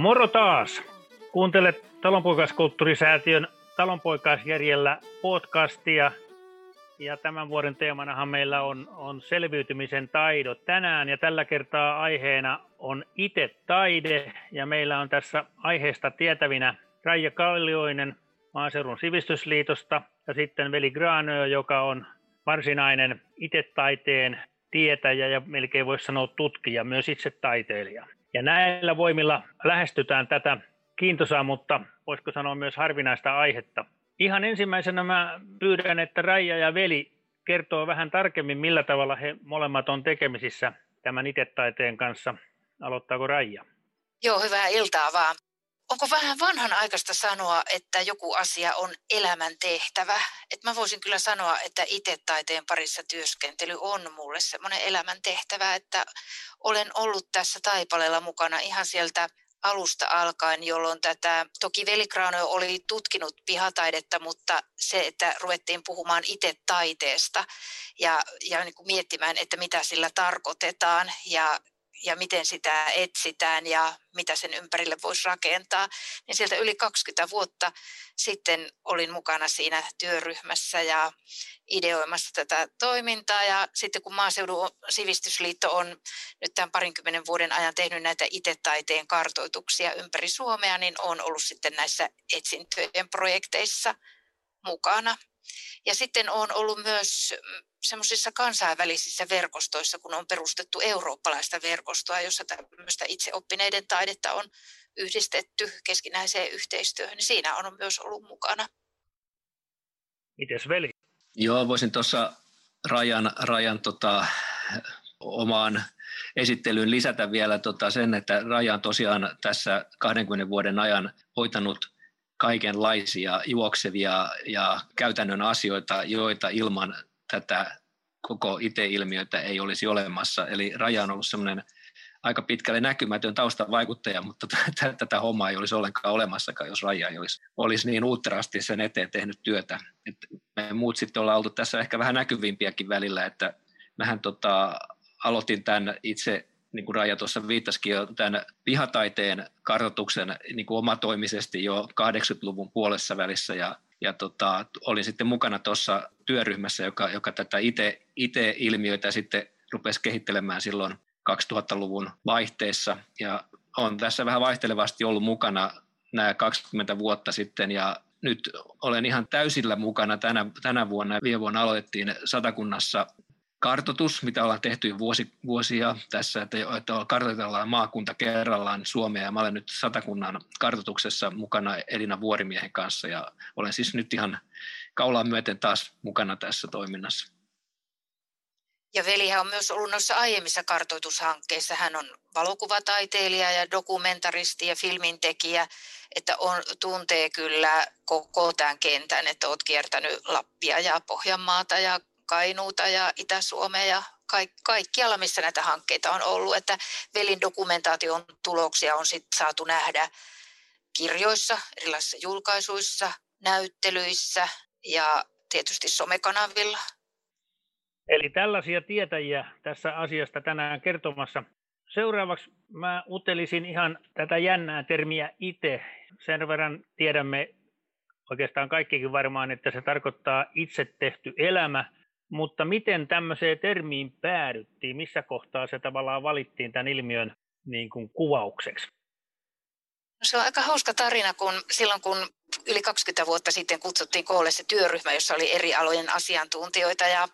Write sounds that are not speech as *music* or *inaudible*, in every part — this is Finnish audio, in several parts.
Moro taas! Kuuntelet Talonpoikaiskulttuurisäätiön Talonpoikaisjärjellä podcastia. Ja tämän vuoden teemanahan meillä on, on selviytymisen taidot tänään. Ja tällä kertaa aiheena on itse taide. Ja meillä on tässä aiheesta tietävinä Raija Kallioinen Maaseudun sivistysliitosta ja sitten Veli Granö, joka on varsinainen itse-taiteen tietäjä ja melkein voisi sanoa tutkija, myös itse taiteilija. Ja näillä voimilla lähestytään tätä kiintosaa, mutta voisiko sanoa myös harvinaista aihetta. Ihan ensimmäisenä mä pyydän, että Raija ja Veli kertoo vähän tarkemmin, millä tavalla he molemmat on tekemisissä tämän itse-taiteen kanssa. Aloittaako Raija? Joo, hyvää iltaa vaan. Onko vähän vanhan aikaista sanoa, että joku asia on elämän tehtävä? Et mä voisin kyllä sanoa, että itse taiteen parissa työskentely on mulle semmoinen elämän tehtävä, että olen ollut tässä taipaleella mukana ihan sieltä alusta alkaen, jolloin tätä, toki Velikraano oli tutkinut pihataidetta, mutta se, että ruvettiin puhumaan itse taiteesta ja, ja niin kuin miettimään, että mitä sillä tarkoitetaan ja ja miten sitä etsitään ja mitä sen ympärille voisi rakentaa, niin sieltä yli 20 vuotta sitten olin mukana siinä työryhmässä ja ideoimassa tätä toimintaa. Ja sitten kun Maaseudun sivistysliitto on nyt tämän parinkymmenen vuoden ajan tehnyt näitä itse-taiteen kartoituksia ympäri Suomea, niin on ollut sitten näissä etsintöjen projekteissa mukana. Ja sitten on ollut myös semmoisissa kansainvälisissä verkostoissa, kun on perustettu eurooppalaista verkostoa, jossa tämmöistä itseoppineiden taidetta on yhdistetty keskinäiseen yhteistyöhön, niin siinä on myös ollut mukana. Mites veli? Joo, voisin tuossa Rajan, Rajan tota, omaan esittelyyn lisätä vielä tota sen, että Raja on tosiaan tässä 20 vuoden ajan hoitanut kaikenlaisia juoksevia ja käytännön asioita, joita ilman tätä koko itse-ilmiötä ei olisi olemassa. Eli Raja on ollut semmoinen aika pitkälle näkymätön taustavaikuttaja, mutta tätä hommaa ei olisi ollenkaan olemassakaan, jos Raja ei olisi, olisi niin uutterasti sen eteen tehnyt työtä. Et me muut sitten ollaan oltu tässä ehkä vähän näkyvimpiäkin välillä, että mähän tota, aloitin tämän itse niin kuin Raija tuossa viittasikin jo tämän pihataiteen kartoituksen niin kuin omatoimisesti jo 80-luvun puolessa välissä. Ja, ja tota, olin sitten mukana tuossa työryhmässä, joka, joka tätä itse, ilmiöitä sitten rupesi kehittelemään silloin 2000-luvun vaihteessa. Ja on tässä vähän vaihtelevasti ollut mukana nämä 20 vuotta sitten. Ja nyt olen ihan täysillä mukana tänä, tänä vuonna. Viime vuonna aloitettiin Satakunnassa kartoitus, mitä ollaan tehty jo vuosi, vuosia tässä, että, että kartoitellaan maakunta kerrallaan Suomea, ja mä olen nyt satakunnan kartoituksessa mukana Elina Vuorimiehen kanssa, ja olen siis nyt ihan kaulaan myöten taas mukana tässä toiminnassa. Ja velihän on myös ollut noissa aiemmissa kartoitushankkeissa. Hän on valokuvataiteilija ja dokumentaristi ja filmintekijä, että on, tuntee kyllä koko tämän kentän, että olet kiertänyt Lappia ja Pohjanmaata ja Kainuuta ja Itä-Suomea ja kaikkialla, missä näitä hankkeita on ollut. Että velin dokumentaation tuloksia on sitten saatu nähdä kirjoissa, erilaisissa julkaisuissa, näyttelyissä ja tietysti somekanavilla. Eli tällaisia tietäjiä tässä asiasta tänään kertomassa. Seuraavaksi mä utelisin ihan tätä jännää termiä itse. Sen verran tiedämme oikeastaan kaikkikin varmaan, että se tarkoittaa itse tehty elämä – mutta miten tämmöiseen termiin päädyttiin? Missä kohtaa se tavallaan valittiin tämän ilmiön niin kuin kuvaukseksi? No se on aika hauska tarina, kun silloin kun yli 20 vuotta sitten kutsuttiin koolle se työryhmä, jossa oli eri alojen asiantuntijoita ja,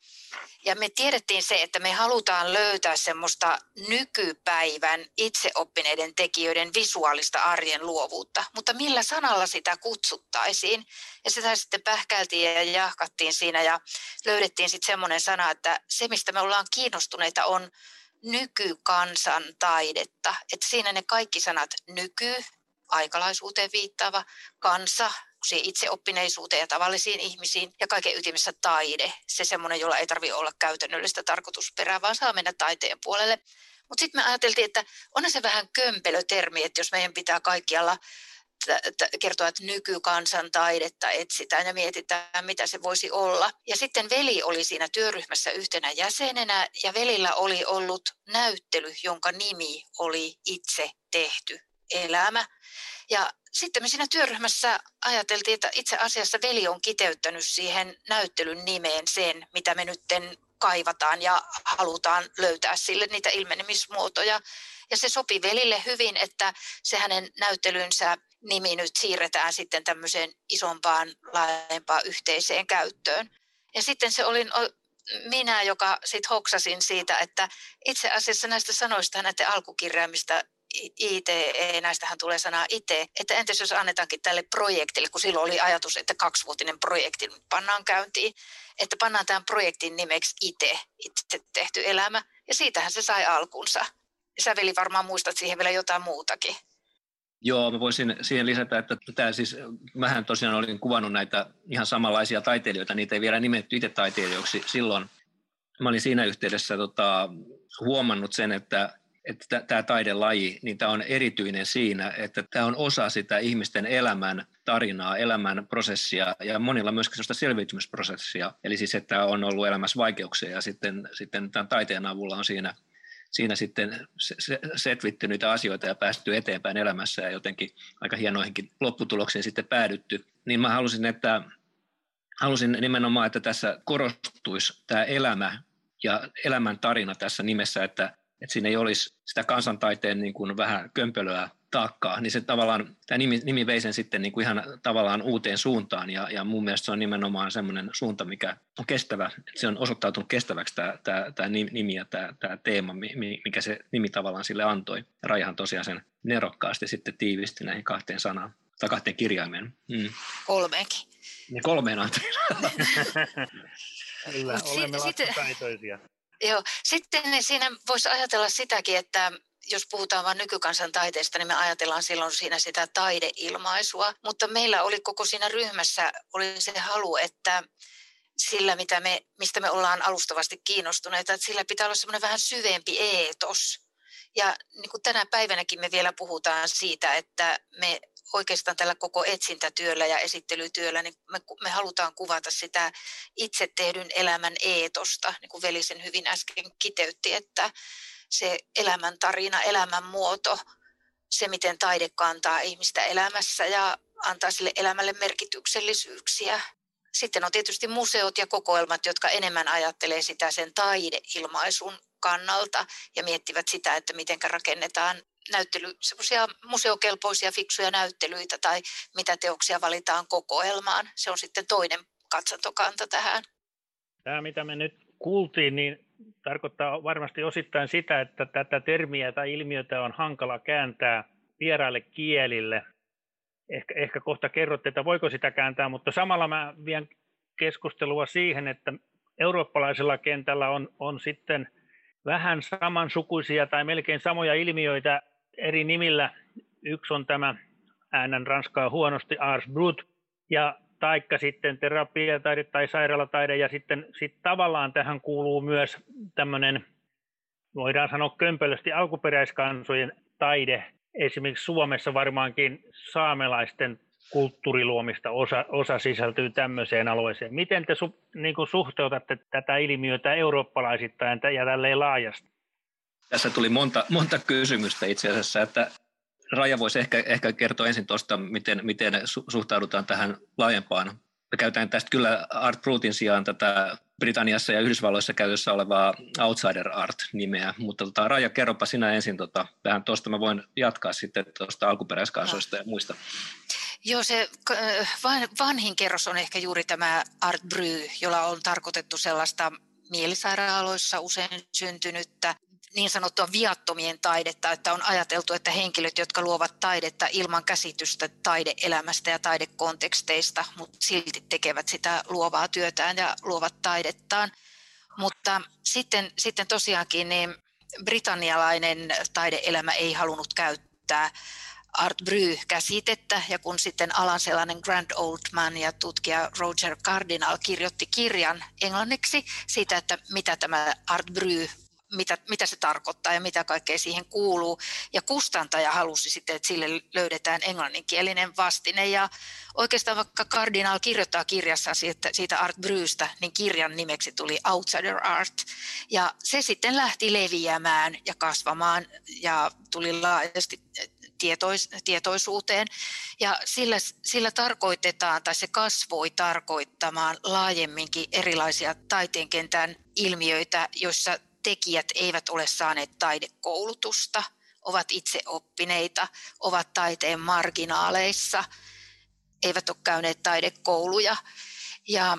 ja me tiedettiin se, että me halutaan löytää semmoista nykypäivän itseoppineiden tekijöiden visuaalista arjen luovuutta, mutta millä sanalla sitä kutsuttaisiin. Ja sitä sitten pähkäiltiin ja jahkattiin siinä ja löydettiin sitten semmoinen sana, että se mistä me ollaan kiinnostuneita on nykykansan taidetta. Että siinä ne kaikki sanat nyky, aikalaisuuteen viittaava kansa, itseoppineisuuteen ja tavallisiin ihmisiin ja kaiken ytimessä taide, se semmoinen, jolla ei tarvitse olla käytännöllistä tarkoitusperää, vaan saa mennä taiteen puolelle. Mutta sitten me ajateltiin, että onhan se vähän kömpelötermi, että jos meidän pitää kaikkialla kertoa, että nykykansan taidetta etsitään ja mietitään, mitä se voisi olla. Ja sitten veli oli siinä työryhmässä yhtenä jäsenenä ja velillä oli ollut näyttely, jonka nimi oli itse tehty elämä. Ja sitten me siinä työryhmässä ajateltiin, että itse asiassa veli on kiteyttänyt siihen näyttelyn nimeen sen, mitä me nyt kaivataan ja halutaan löytää sille niitä ilmenemismuotoja. Ja se sopi velille hyvin, että se hänen näyttelynsä nimi nyt siirretään sitten tämmöiseen isompaan, laajempaan yhteiseen käyttöön. Ja sitten se olin minä, joka sitten hoksasin siitä, että itse asiassa näistä sanoista näiden alkukirjaimista IT, näistähän tulee sana IT, että entäs jos annetaankin tälle projektille, kun silloin oli ajatus, että kaksivuotinen projekti pannaan käyntiin, että pannaan tämän projektin nimeksi IT, itse tehty elämä, ja siitähän se sai alkunsa. Sä veli varmaan muistat siihen vielä jotain muutakin. Joo, mä voisin siihen lisätä, että tämä siis, mähän tosiaan olin kuvannut näitä ihan samanlaisia taiteilijoita, niitä ei vielä nimetty itse taiteilijoiksi silloin. Mä olin siinä yhteydessä tota, huomannut sen, että että tämä taidelaji, niin tämä on erityinen siinä, että tämä on osa sitä ihmisten elämän tarinaa, elämän prosessia ja monilla myöskin sellaista selviytymisprosessia. Eli siis, että on ollut elämässä vaikeuksia ja sitten, sitten tämän taiteen avulla on siinä, siinä sitten setvitty niitä asioita ja päästy eteenpäin elämässä ja jotenkin aika hienoihinkin lopputuloksiin sitten päädytty. Niin mä halusin, että halusin nimenomaan, että tässä korostuisi tämä elämä ja elämän tarina tässä nimessä, että että siinä ei olisi sitä kansantaiteen niin kuin vähän kömpelöä taakkaa, niin se tavallaan, tämä nimi, nimi vei sen sitten niin kuin ihan tavallaan uuteen suuntaan, ja, ja mun mielestä se on nimenomaan semmoinen suunta, mikä on kestävä, että se on osoittautunut kestäväksi tämä, tämä, tämä nimi ja tämä, tämä teema, mikä se nimi tavallaan sille antoi. Rajahan tosiaan sen nerokkaasti sitten tiivisti näihin kahteen sanaan, tai kahteen kirjaimeen. Mm. Kolmeenkin. Ja kolmeen antoi. Kyllä, olemme lastutaitoisia. Joo, sitten siinä voisi ajatella sitäkin, että jos puhutaan vain nykykansan taiteesta, niin me ajatellaan silloin siinä sitä taideilmaisua. Mutta meillä oli koko siinä ryhmässä oli se halu, että sillä, mitä me, mistä me ollaan alustavasti kiinnostuneita, että sillä pitää olla semmoinen vähän syvempi eetos. Ja niin kuin tänä päivänäkin me vielä puhutaan siitä, että me oikeastaan tällä koko etsintätyöllä ja esittelytyöllä, niin me, me halutaan kuvata sitä itse tehdyn elämän eetosta, niin kuin Velisen hyvin äsken kiteytti, että se elämän tarina, elämän muoto, se miten taide kantaa ihmistä elämässä ja antaa sille elämälle merkityksellisyyksiä. Sitten on tietysti museot ja kokoelmat, jotka enemmän ajattelee sitä sen taideilmaisun kannalta ja miettivät sitä, että miten rakennetaan näyttely, semmoisia museokelpoisia fiksuja näyttelyitä tai mitä teoksia valitaan kokoelmaan. Se on sitten toinen katsantokanta tähän. Tämä, mitä me nyt kuultiin, niin tarkoittaa varmasti osittain sitä, että tätä termiä tai ilmiötä on hankala kääntää vieraille kielille. Ehkä, ehkä kohta kerrotte, että voiko sitä kääntää, mutta samalla mä vien keskustelua siihen, että eurooppalaisella kentällä on, on sitten vähän samansukuisia tai melkein samoja ilmiöitä eri nimillä. Yksi on tämä äänen ranskaa huonosti Ars Brut ja taikka sitten terapiataide tai sairaalataide ja sitten sit tavallaan tähän kuuluu myös tämmöinen, voidaan sanoa kömpelösti alkuperäiskansojen taide. Esimerkiksi Suomessa varmaankin saamelaisten kulttuuriluomista osa, osa sisältyy tämmöiseen alueeseen. Miten te su, niin suhteutatte tätä ilmiötä eurooppalaisittain ja tälleen laajasti? Tässä tuli monta, monta kysymystä itse asiassa, että Raja voisi ehkä, ehkä kertoa ensin tuosta, miten, miten suhtaudutaan tähän laajempaan. Me käytetään tästä kyllä Art Brutin sijaan tätä Britanniassa ja Yhdysvalloissa käytössä olevaa Outsider Art-nimeä, mutta tota, Raja, kerropa sinä ensin tota, vähän tuosta, mä voin jatkaa sitten tuosta alkuperäiskansoista ja muista. Joo, se vanhin kerros on ehkä juuri tämä Art Bry, jolla on tarkoitettu sellaista mielisairaaloissa usein syntynyttä niin sanottua viattomien taidetta, että on ajateltu, että henkilöt, jotka luovat taidetta ilman käsitystä taideelämästä ja taidekonteksteista, mutta silti tekevät sitä luovaa työtään ja luovat taidettaan. Mutta sitten, sitten tosiaankin niin britannialainen taideelämä ei halunnut käyttää Art Bry-käsitettä, ja kun sitten alan sellainen Grand Old Man ja tutkija Roger Cardinal kirjoitti kirjan englanniksi siitä, että mitä tämä Art Bry mitä, mitä se tarkoittaa ja mitä kaikkea siihen kuuluu. Ja kustantaja halusi sitten, että sille löydetään englanninkielinen vastine. Ja oikeastaan vaikka Cardinal kirjoittaa kirjassa siitä, siitä Art Brystä, niin kirjan nimeksi tuli Outsider Art. Ja se sitten lähti leviämään ja kasvamaan ja tuli laajasti tietois, tietoisuuteen. Ja sillä, sillä tarkoitetaan, tai se kasvoi tarkoittamaan laajemminkin erilaisia taiteenkentän ilmiöitä, joissa tekijät eivät ole saaneet taidekoulutusta, ovat itse oppineita, ovat taiteen marginaaleissa, eivät ole käyneet taidekouluja. Ja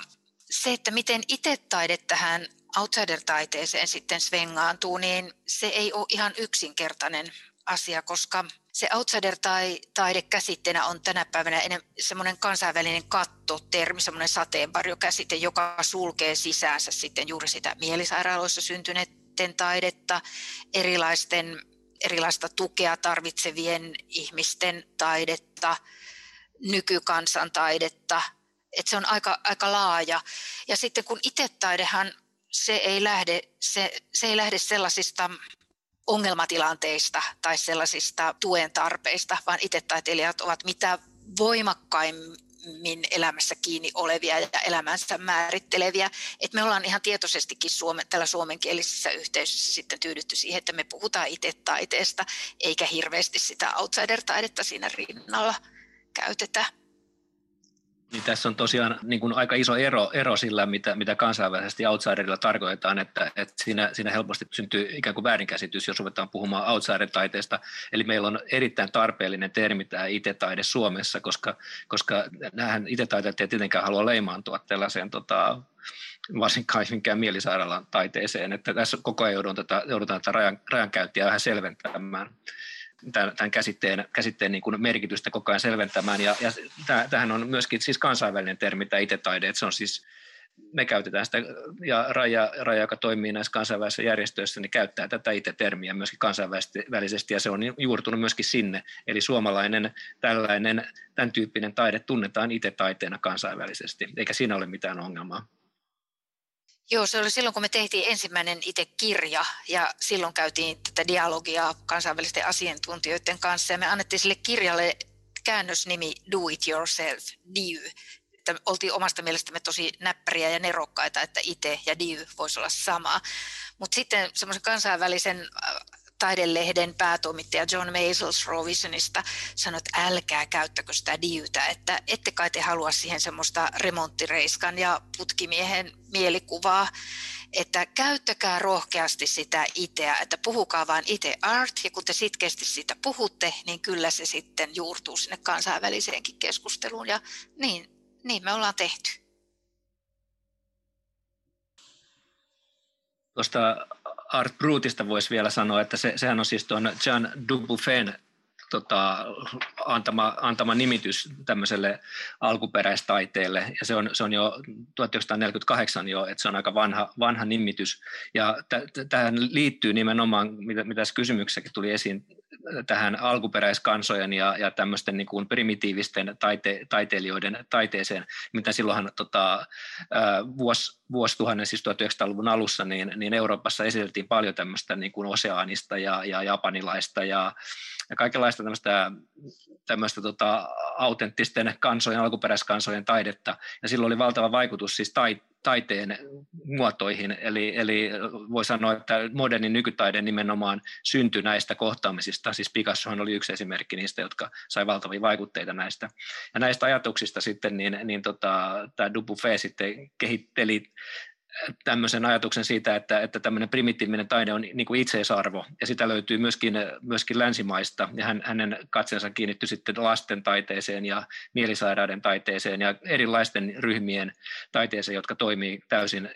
se, että miten itse taide tähän outsider-taiteeseen sitten svengaantuu, niin se ei ole ihan yksinkertainen asia, koska se outsider-taide käsitteenä on tänä päivänä semmoinen kansainvälinen kattotermi, semmoinen sateenvarjokäsite, joka sulkee sisäänsä sitten juuri sitä mielisairaaloissa syntyneiden taidetta, erilaisten, erilaista tukea tarvitsevien ihmisten taidetta, nykykansan taidetta, että se on aika, aika laaja. Ja sitten kun itse taidehan se ei lähde, se, se ei lähde sellaisista ongelmatilanteista tai sellaisista tuen tarpeista, vaan itse taiteilijat ovat mitä voimakkaimmin elämässä kiinni olevia ja elämänsä määritteleviä. Et me ollaan ihan tietoisestikin Suome, tällä suomenkielisessä yhteisössä sitten tyydytty siihen, että me puhutaan itse taiteesta, eikä hirveästi sitä outsider-taidetta siinä rinnalla käytetä. Niin tässä on tosiaan niin kuin aika iso ero, ero sillä, mitä, mitä kansainvälisesti outsiderilla tarkoitetaan, että, että siinä, siinä helposti syntyy ikään kuin väärinkäsitys, jos ruvetaan puhumaan outsider-taiteesta. Eli meillä on erittäin tarpeellinen termi tämä itetaide Suomessa, koska, koska nämähän itetaiteilijat ei tietenkään halua leimaantua tällaiseen tota, varsinkaan minkään mielisairaalan taiteeseen, että tässä koko ajan joudutaan tätä, joudutaan tätä rajan, rajankäyntiä vähän selventämään tämän käsitteen, käsitteen niin kuin merkitystä koko ajan selventämään. Ja, ja tämähän on myöskin siis kansainvälinen termi, tämä itse-taide, että se on siis me käytetään sitä, ja Raja, Raja, joka toimii näissä kansainvälisissä järjestöissä, niin käyttää tätä itse-termiä myöskin kansainvälisesti, ja se on juurtunut myöskin sinne. Eli suomalainen tällainen, tämän tyyppinen taide tunnetaan itse-taiteena kansainvälisesti, eikä siinä ole mitään ongelmaa. Joo, se oli silloin, kun me tehtiin ensimmäinen itse kirja ja silloin käytiin tätä dialogia kansainvälisten asiantuntijoiden kanssa ja me annettiin sille kirjalle käännösnimi Do It Yourself, DIY. Että oltiin omasta mielestämme tosi näppäriä ja nerokkaita, että itse ja DIY voisi olla sama. Mutta sitten semmoisen kansainvälisen taidelehden päätoimittaja John Maisels Rovisionista sanoi, että älkää käyttäkö sitä diytä, että ette kai te halua siihen semmoista remonttireiskan ja putkimiehen mielikuvaa, että käyttäkää rohkeasti sitä itseä, että puhukaa vain itse art, ja kun te sitkeästi siitä puhutte, niin kyllä se sitten juurtuu sinne kansainväliseenkin keskusteluun, ja niin, niin me ollaan tehty. Tuosta Art Brutista voisi vielä sanoa, että se, sehän on siis tuon Jean Dubuffin tota, antama, antama nimitys tämmöiselle alkuperäistaiteelle, ja se on, se on jo 1948 jo, että se on aika vanha, vanha nimitys, ja t- tähän liittyy nimenomaan, mitä, mitä tässä kysymyksessäkin tuli esiin, tähän alkuperäiskansojen ja, ja tämmöisten niin kuin primitiivisten taite, taiteilijoiden taiteeseen, mitä silloinhan tota, vuos, vuosituhannen, siis 1900-luvun alussa, niin, niin Euroopassa esiteltiin paljon tämmöistä niin kuin oseaanista ja, ja japanilaista ja, ja kaikenlaista tämmöistä, tämmöistä tota, autenttisten kansojen, alkuperäiskansojen taidetta, ja silloin oli valtava vaikutus siis tai, taiteen muotoihin, eli, eli voi sanoa, että modernin nykytaide nimenomaan syntyi näistä kohtaamisista, siis Picassohan oli yksi esimerkki niistä, jotka sai valtavia vaikutteita näistä. Ja näistä ajatuksista sitten, niin, niin tota, tämä Dubuffet sitten kehitteli tämmöisen ajatuksen siitä, että, että tämmöinen primitiivinen taide on niin kuin itseisarvo, ja sitä löytyy myöskin, myöskin länsimaista, ja hän, hänen katseensa kiinnittyi sitten lasten taiteeseen ja mielisairaiden taiteeseen ja erilaisten ryhmien taiteeseen, jotka toimii täysin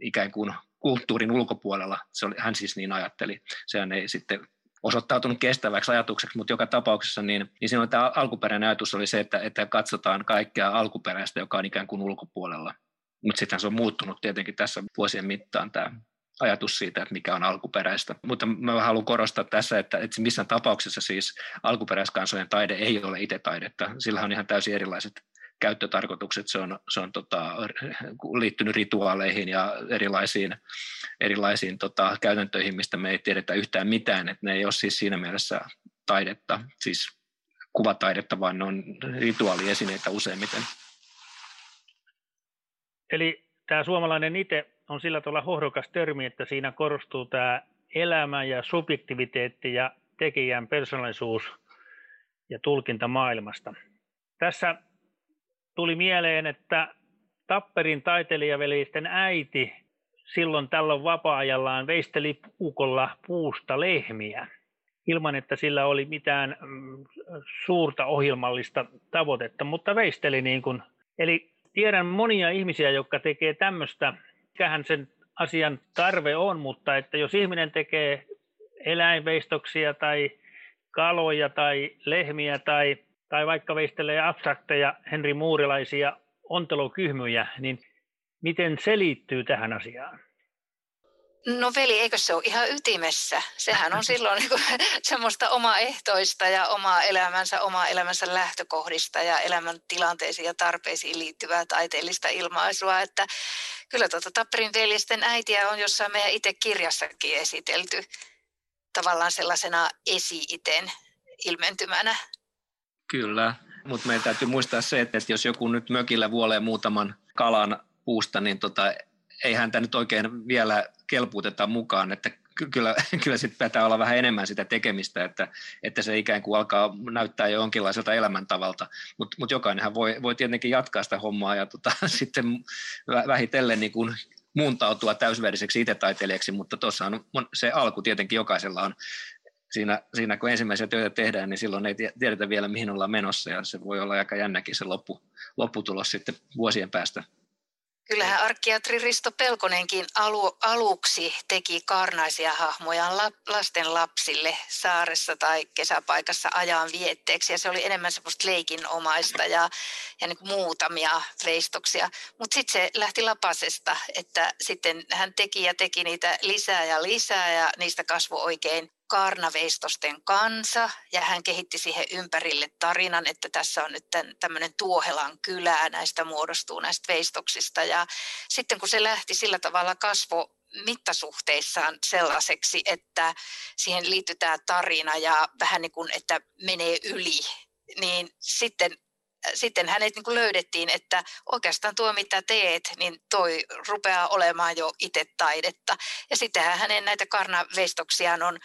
ikään kuin kulttuurin ulkopuolella. Se oli, hän siis niin ajatteli. Sehän ei sitten osoittautunut kestäväksi ajatukseksi, mutta joka tapauksessa niin, niin siinä tämä alkuperäinen ajatus oli se, että, että katsotaan kaikkea alkuperäistä, joka on ikään kuin ulkopuolella. Mutta sitten se on muuttunut tietenkin tässä vuosien mittaan tämä ajatus siitä, että mikä on alkuperäistä. Mutta mä haluan korostaa tässä, että, että missään tapauksessa siis alkuperäiskansojen taide ei ole itse taidetta. Sillä on ihan täysin erilaiset käyttötarkoitukset. Se on, se on tota, liittynyt rituaaleihin ja erilaisiin, erilaisiin tota, käytäntöihin, mistä me ei tiedetä yhtään mitään. Että ne ei ole siis siinä mielessä taidetta, siis kuvataidetta, vaan ne on rituaaliesineitä useimmiten. Eli tämä suomalainen itse on sillä tavalla hohdokas termi, että siinä korostuu tämä elämä ja subjektiviteetti ja tekijän persoonallisuus ja tulkinta maailmasta. Tässä tuli mieleen, että Tapperin taiteilijavelisten äiti silloin tällöin vapaa-ajallaan veisteli puukolla puusta lehmiä ilman, että sillä oli mitään mm, suurta ohjelmallista tavoitetta, mutta veisteli niin kuin. Eli tiedän monia ihmisiä, jotka tekee tämmöistä, mikähän sen asian tarve on, mutta että jos ihminen tekee eläinveistoksia tai kaloja tai lehmiä tai, tai vaikka veistelee abstrakteja Henri Muurilaisia ontelokyhmyjä, niin miten se liittyy tähän asiaan? No veli, eikö se ole ihan ytimessä? Sehän on silloin niin kuin, *laughs* semmoista omaehtoista ja omaa elämänsä, omaa elämänsä lähtökohdista ja elämän tilanteisiin ja tarpeisiin liittyvää taiteellista ilmaisua. Että kyllä tuota Tapperin veljesten äitiä on jossain meidän itse kirjassakin esitelty tavallaan sellaisena esi-iten ilmentymänä. Kyllä, mutta meidän täytyy muistaa se, että jos joku nyt mökillä vuolee muutaman kalan puusta, niin tota, ei häntä nyt oikein vielä kelpuuteta mukaan, että kyllä, *laughs* kyllä sitten pitää olla vähän enemmän sitä tekemistä, että, että se ikään kuin alkaa näyttää jo jonkinlaiselta elämäntavalta, mutta mut jokainenhan voi, voi tietenkin jatkaa sitä hommaa ja tota, *laughs* sitten vähitellen niin kuin muuntautua täysveriseksi itse mutta tuossa on se alku tietenkin jokaisella on siinä, siinä kun ensimmäisiä töitä tehdään, niin silloin ei tiedetä vielä mihin ollaan menossa ja se voi olla aika jännäkin se loppu, lopputulos sitten vuosien päästä. Kyllähän arkkiatri Risto Pelkonenkin alu, aluksi teki karnaisia hahmoja lasten lapsille saaressa tai kesäpaikassa ajan vietteeksi. Ja se oli enemmän semmoista leikinomaista ja, ja niin muutamia veistoksia. Mutta sitten se lähti lapasesta, että sitten hän teki ja teki niitä lisää ja lisää ja niistä kasvoi oikein kaarnaveistosten kansa ja hän kehitti siihen ympärille tarinan, että tässä on nyt tämmöinen Tuohelan kylä näistä muodostuu näistä veistoksista. Ja sitten kun se lähti sillä tavalla kasvo mittasuhteissaan sellaiseksi, että siihen liittyy tämä tarina ja vähän niin kuin, että menee yli, niin sitten sitten hänet niin kuin löydettiin, että oikeastaan tuo mitä teet, niin toi rupeaa olemaan jo itse taidetta. Ja sittenhän hänen näitä karnaveistoksiaan on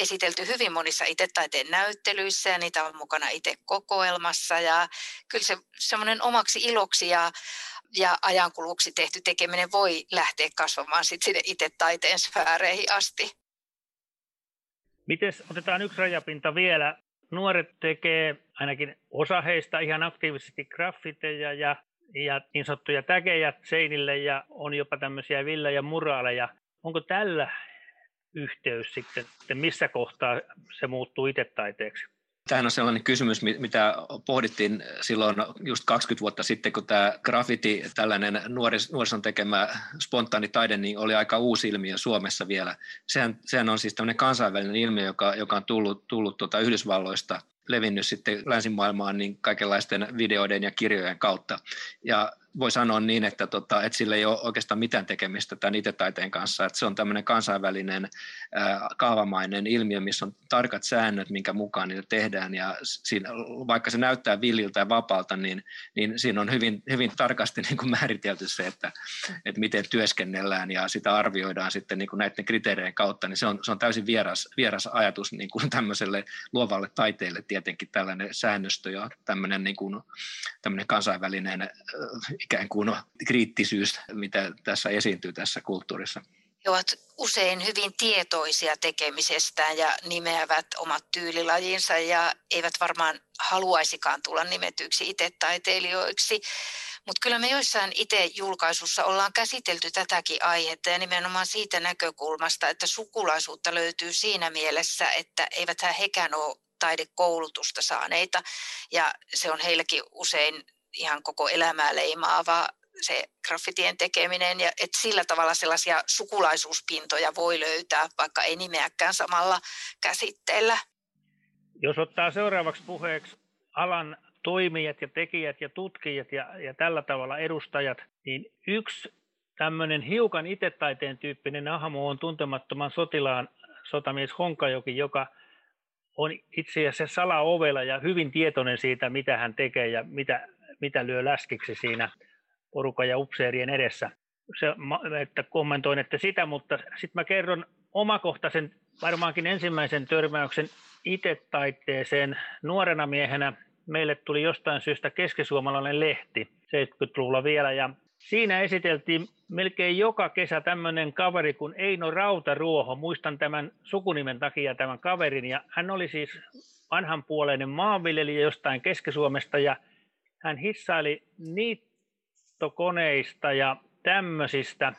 esitelty hyvin monissa itse taiteen näyttelyissä ja niitä on mukana itse kokoelmassa. Ja kyllä se semmoinen omaksi iloksi ja ja ajankuluksi tehty tekeminen voi lähteä kasvamaan sit sinne itse taiteen sfääreihin asti. Miten otetaan yksi rajapinta vielä nuoret tekee, ainakin osa heistä ihan aktiivisesti graffiteja ja, ja niin sanottuja tägejä seinille ja on jopa tämmöisiä villa- ja muraaleja. Onko tällä yhteys sitten, että missä kohtaa se muuttuu itse taiteeksi? Tämähän on sellainen kysymys, mitä pohdittiin silloin just 20 vuotta sitten, kun tämä graffiti, tällainen nuoris, nuorison tekemä spontaani taide, niin oli aika uusi ilmiö Suomessa vielä. Sehän, sehän on siis tämmöinen kansainvälinen ilmiö, joka, joka on tullut, tullut tuota Yhdysvalloista levinnyt sitten länsimaailmaan niin kaikenlaisten videoiden ja kirjojen kautta. Ja voi sanoa niin, että, tota, että sillä ei ole oikeastaan mitään tekemistä tämän itse-taiteen kanssa. Että se on tämmöinen kansainvälinen kaavamainen ilmiö, missä on tarkat säännöt, minkä mukaan niitä tehdään. Ja siinä, vaikka se näyttää villiltä ja vapaalta, niin, niin siinä on hyvin, hyvin tarkasti *laughs* niin kuin määritelty se, että, että miten työskennellään ja sitä arvioidaan sitten niin kuin näiden kriteereiden kautta. Niin se, on, se on täysin vieras, vieras ajatus niin kuin tämmöiselle luovalle taiteelle tietenkin tällainen säännöstö ja tämmöinen, niin kuin, tämmöinen kansainvälinen ikään kuin kriittisyys, mitä tässä esiintyy tässä kulttuurissa. He ovat usein hyvin tietoisia tekemisestään ja nimeävät omat tyylilajinsa ja eivät varmaan haluaisikaan tulla nimetyiksi itse taiteilijoiksi. Mutta kyllä me joissain itse julkaisussa ollaan käsitelty tätäkin aihetta ja nimenomaan siitä näkökulmasta, että sukulaisuutta löytyy siinä mielessä, että eivät hekään ole taidekoulutusta saaneita ja se on heillekin usein ihan koko elämää leimaava se graffitien tekeminen ja että sillä tavalla sellaisia sukulaisuuspintoja voi löytää, vaikka ei nimeäkään samalla käsitteellä. Jos ottaa seuraavaksi puheeksi alan toimijat ja tekijät ja tutkijat ja, ja tällä tavalla edustajat, niin yksi tämmöinen hiukan itetaiteen tyyppinen ahmo on tuntemattoman sotilaan sotamies Honkajoki, joka on itse asiassa salaovella ja hyvin tietoinen siitä, mitä hän tekee ja mitä mitä lyö läskiksi siinä porukan ja upseerien edessä. Se, että kommentoin, että sitä, mutta sitten mä kerron omakohtaisen varmaankin ensimmäisen törmäyksen itse-taiteeseen nuorena miehenä meille tuli jostain syystä keskisuomalainen lehti 70-luvulla vielä ja siinä esiteltiin melkein joka kesä tämmöinen kaveri kuin Eino Rautaruoho. Muistan tämän sukunimen takia tämän kaverin ja hän oli siis vanhanpuoleinen maanviljelijä jostain Keski-Suomesta ja hän hissaili niittokoneista ja tämmöisistä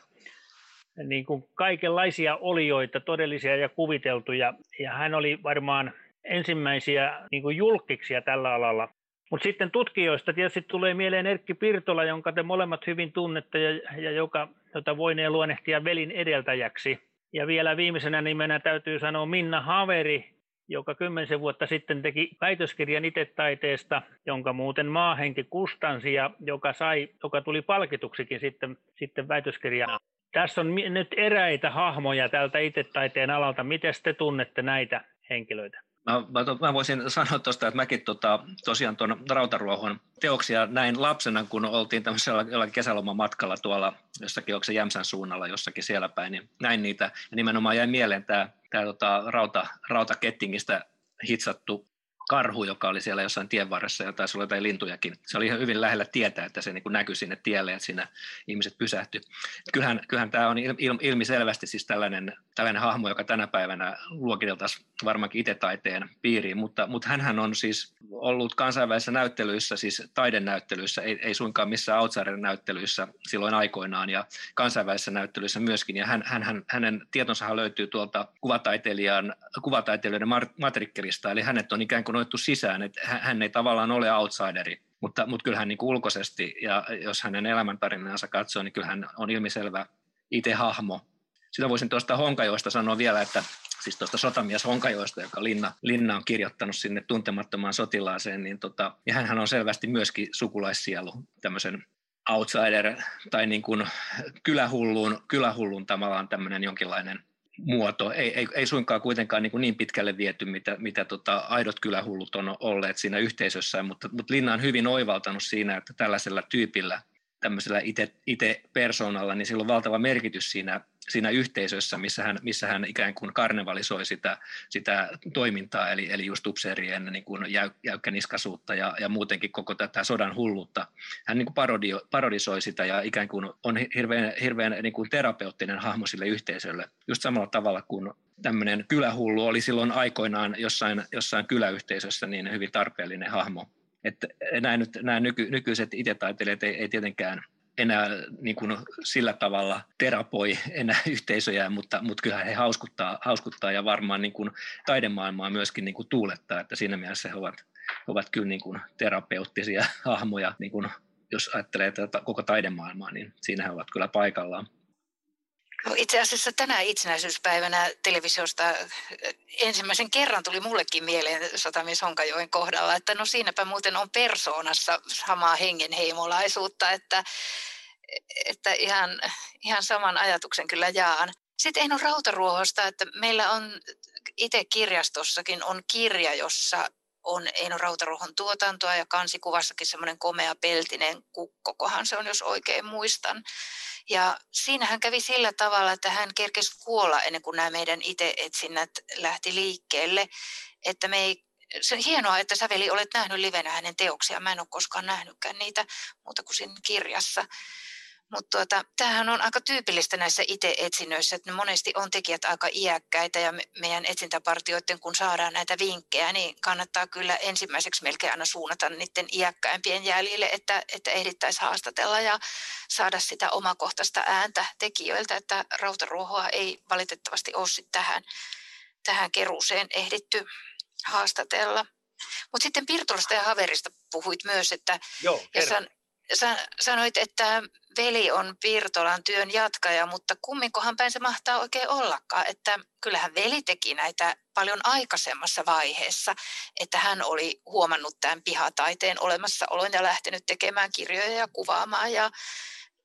niin kuin kaikenlaisia olioita, todellisia ja kuviteltuja. Ja hän oli varmaan ensimmäisiä niin kuin julkiksia tällä alalla. Mutta sitten tutkijoista tietysti tulee mieleen Erkki Pirtola, jonka te molemmat hyvin tunnette ja, ja joka, jota voinee luonnehtia velin edeltäjäksi. Ja vielä viimeisenä nimenä täytyy sanoa Minna Haveri, joka kymmenisen vuotta sitten teki väitöskirjan itetaiteesta, jonka muuten maahenki kustansi ja joka, sai, joka tuli palkituksikin sitten, sitten väitöskirjana. Tässä on nyt eräitä hahmoja tältä itsetaiteen alalta. Miten te tunnette näitä henkilöitä? Mä, mä, mä voisin sanoa tuosta, että mäkin tota, tosiaan tuon Rautaruohon teoksia näin lapsena, kun oltiin tämmöisellä kesälomamatkalla tuolla jossakin, onko se Jämsän suunnalla jossakin siellä päin, niin näin niitä. Ja nimenomaan jäi mieleen tämä, tämä tota, rauta, rautakettingistä hitsattu karhu, joka oli siellä jossain tien varressa ja taisi olla jotain lintujakin. Se oli ihan hyvin lähellä tietää, että se niin näkyi sinne tielle, että siinä ihmiset pysähtyi. Kyllähän, kyllähän tämä on ilmiselvästi siis tällainen, tällainen hahmo, joka tänä päivänä luokiteltaisiin varmaankin itse taiteen piiriin, mutta, mutta hän on siis ollut kansainvälisissä näyttelyissä, siis taidenäyttelyissä, ei, ei suinkaan missään outsider-näyttelyissä silloin aikoinaan ja kansainvälisissä näyttelyissä myöskin. Ja hän, hän, hänen tietonsa löytyy tuolta kuvataiteilijan, kuvataiteilijoiden matrikkelista, eli hänet on ikään kuin otettu sisään, että hän ei tavallaan ole outsideri, mutta, mutta kyllähän niin ulkoisesti ja jos hänen elämäntarinansa katsoo, niin kyllähän on ilmiselvä itse hahmo. Sitä voisin tuosta Honkajoista sanoa vielä, että siis tuosta sotamies Honkajoista, joka Linna, Linna on kirjoittanut sinne tuntemattomaan sotilaaseen, niin tota, ja hänhän on selvästi myöskin sukulaissielu, tämmöisen outsider tai niin kuin kylähullun, kylähullun tavallaan tämmöinen jonkinlainen muoto. Ei, ei, ei suinkaan kuitenkaan niin, niin pitkälle viety, mitä, mitä tota aidot kylähullut on olleet siinä yhteisössä, mutta, mutta Linna on hyvin oivaltanut siinä, että tällaisella tyypillä, tämmöisellä itse persoonalla, niin sillä on valtava merkitys siinä siinä yhteisössä, missä hän, missä hän ikään kuin karnevalisoi sitä, sitä toimintaa, eli, eli just upseerien niin kuin jäy, jäykkäniskaisuutta ja, ja muutenkin koko tätä sodan hulluutta. Hän niin kuin parodio, parodisoi sitä ja ikään kuin on hirveän, hirveän niin kuin terapeuttinen hahmo sille yhteisölle. Just samalla tavalla kuin tämmöinen kylähullu oli silloin aikoinaan jossain, jossain kyläyhteisössä niin hyvin tarpeellinen hahmo. Että nämä, nyt, nämä nyky, nykyiset itetaiteilijat ei, ei tietenkään – enää niin kuin sillä tavalla terapoi enää *laughs* yhteisöjä, mutta, mutta kyllä he hauskuttaa, hauskuttaa ja varmaan niin kuin taidemaailmaa myöskin niin kuin tuulettaa, että siinä mielessä he ovat, he ovat kyllä niin kuin terapeuttisia *laughs* hahmoja, niin kuin jos ajattelee tätä koko taidemaailmaa, niin siinä he ovat kyllä paikallaan. No itse asiassa tänä itsenäisyyspäivänä televisiosta ensimmäisen kerran tuli mullekin mieleen Satamies Honkajoen kohdalla, että no siinäpä muuten on persoonassa samaa hengenheimolaisuutta, että, että ihan, ihan saman ajatuksen kyllä jaan. Sitten Eino Rautaruohosta, että meillä on itse kirjastossakin on kirja, jossa on Eino Rautaruohon tuotantoa ja kansikuvassakin semmoinen komea peltinen kukko, kohan se on, jos oikein muistan. Ja siinähän kävi sillä tavalla, että hän kerkesi kuolla ennen kuin nämä meidän itse-etsinnät lähti liikkeelle. Että me ei, se on hienoa, että sä veli olet nähnyt livenä hänen teoksia. Mä en ole koskaan nähnytkään niitä muuta kuin siinä kirjassa. Mutta tuota, tämähän on aika tyypillistä näissä itse-etsinnöissä, että ne monesti on tekijät aika iäkkäitä ja me, meidän etsintäpartioiden, kun saadaan näitä vinkkejä, niin kannattaa kyllä ensimmäiseksi melkein aina suunnata niiden iäkkäimpien jäljille, että, että ehdittäisiin haastatella ja saada sitä omakohtaista ääntä tekijöiltä, että rautaruohoa ei valitettavasti ole tähän, tähän keruuseen ehditty haastatella. Mutta sitten Pirtolasta ja Haverista puhuit myös, että Joo, ja san, san, sanoit, että veli on Pirtolan työn jatkaja, mutta kumminkohan päin se mahtaa oikein ollakaan, että kyllähän veli teki näitä paljon aikaisemmassa vaiheessa, että hän oli huomannut tämän pihataiteen olemassaolon ja lähtenyt tekemään kirjoja ja kuvaamaan ja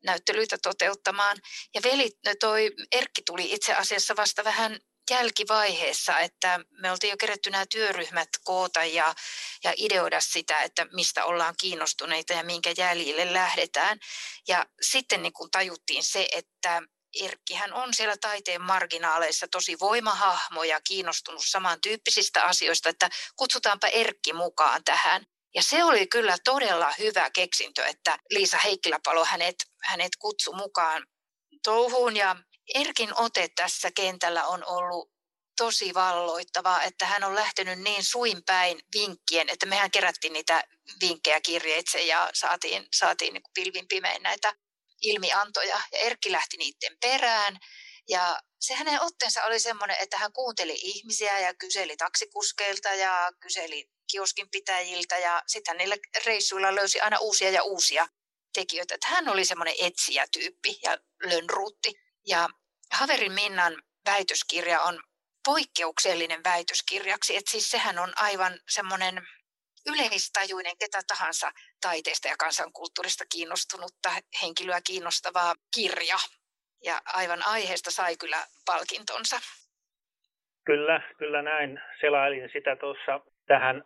näyttelyitä toteuttamaan. Ja veli, toi Erkki tuli itse asiassa vasta vähän jälkivaiheessa, että me oltiin jo kerätty nämä työryhmät koota ja, ja ideoida sitä, että mistä ollaan kiinnostuneita ja minkä jäljille lähdetään. Ja sitten niin kun tajuttiin se, että Erkkihän on siellä taiteen marginaaleissa tosi voimahahmo ja kiinnostunut samantyyppisistä asioista, että kutsutaanpa Erkki mukaan tähän. Ja se oli kyllä todella hyvä keksintö, että Liisa Heikkiläpalo hänet, hänet kutsu mukaan touhuun. Ja Erkin ote tässä kentällä on ollut tosi valloittavaa, että hän on lähtenyt niin suin päin vinkkien, että mehän kerättiin niitä vinkkejä kirjeitse ja saatiin, saatiin niin pilvin pimein näitä ilmiantoja. Ja Erkki lähti niiden perään ja se hänen otteensa oli semmoinen, että hän kuunteli ihmisiä ja kyseli taksikuskeilta ja kyseli kioskin pitäjiltä ja sitten niillä reissuilla löysi aina uusia ja uusia tekijöitä. Että hän oli semmoinen etsijätyyppi ja lönruutti. Ja Haverin Minnan väitöskirja on poikkeuksellinen väitöskirjaksi, että siis sehän on aivan semmoinen yleistajuinen ketä tahansa taiteesta ja kansankulttuurista kiinnostunutta henkilöä kiinnostava kirja. Ja aivan aiheesta sai kyllä palkintonsa. Kyllä, kyllä näin. Selailin sitä tuossa tähän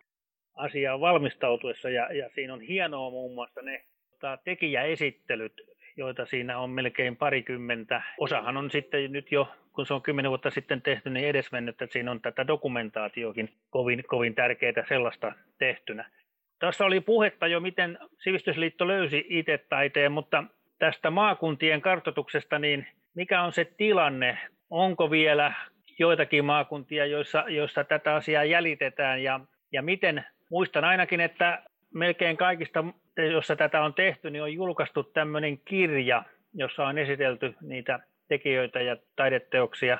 asiaan valmistautuessa ja, ja siinä on hienoa muun muassa ne tota, tekijäesittelyt, joita siinä on melkein parikymmentä. Osahan on sitten nyt jo, kun se on kymmenen vuotta sitten tehty, niin edesmennyt, että siinä on tätä dokumentaatiokin kovin, kovin tärkeää sellaista tehtynä. Tässä oli puhetta jo, miten Sivistysliitto löysi itse taiteen, mutta tästä maakuntien kartoituksesta, niin mikä on se tilanne? Onko vielä joitakin maakuntia, joissa, joissa tätä asiaa jäljitetään ja, ja miten muistan ainakin, että melkein kaikista, jossa tätä on tehty, niin on julkaistu tämmöinen kirja, jossa on esitelty niitä tekijöitä ja taideteoksia.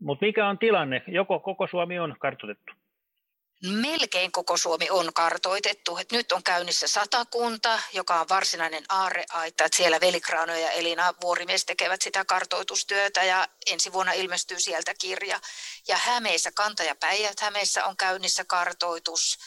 Mutta mikä on tilanne? Joko koko Suomi on kartoitettu? Melkein koko Suomi on kartoitettu. Et nyt on käynnissä satakunta, joka on varsinainen aarreaita. Et siellä Velikraano ja Elina Vuorimies tekevät sitä kartoitustyötä ja ensi vuonna ilmestyy sieltä kirja. Ja Hämeessä, Kanta ja Päijät Hämeessä on käynnissä kartoitus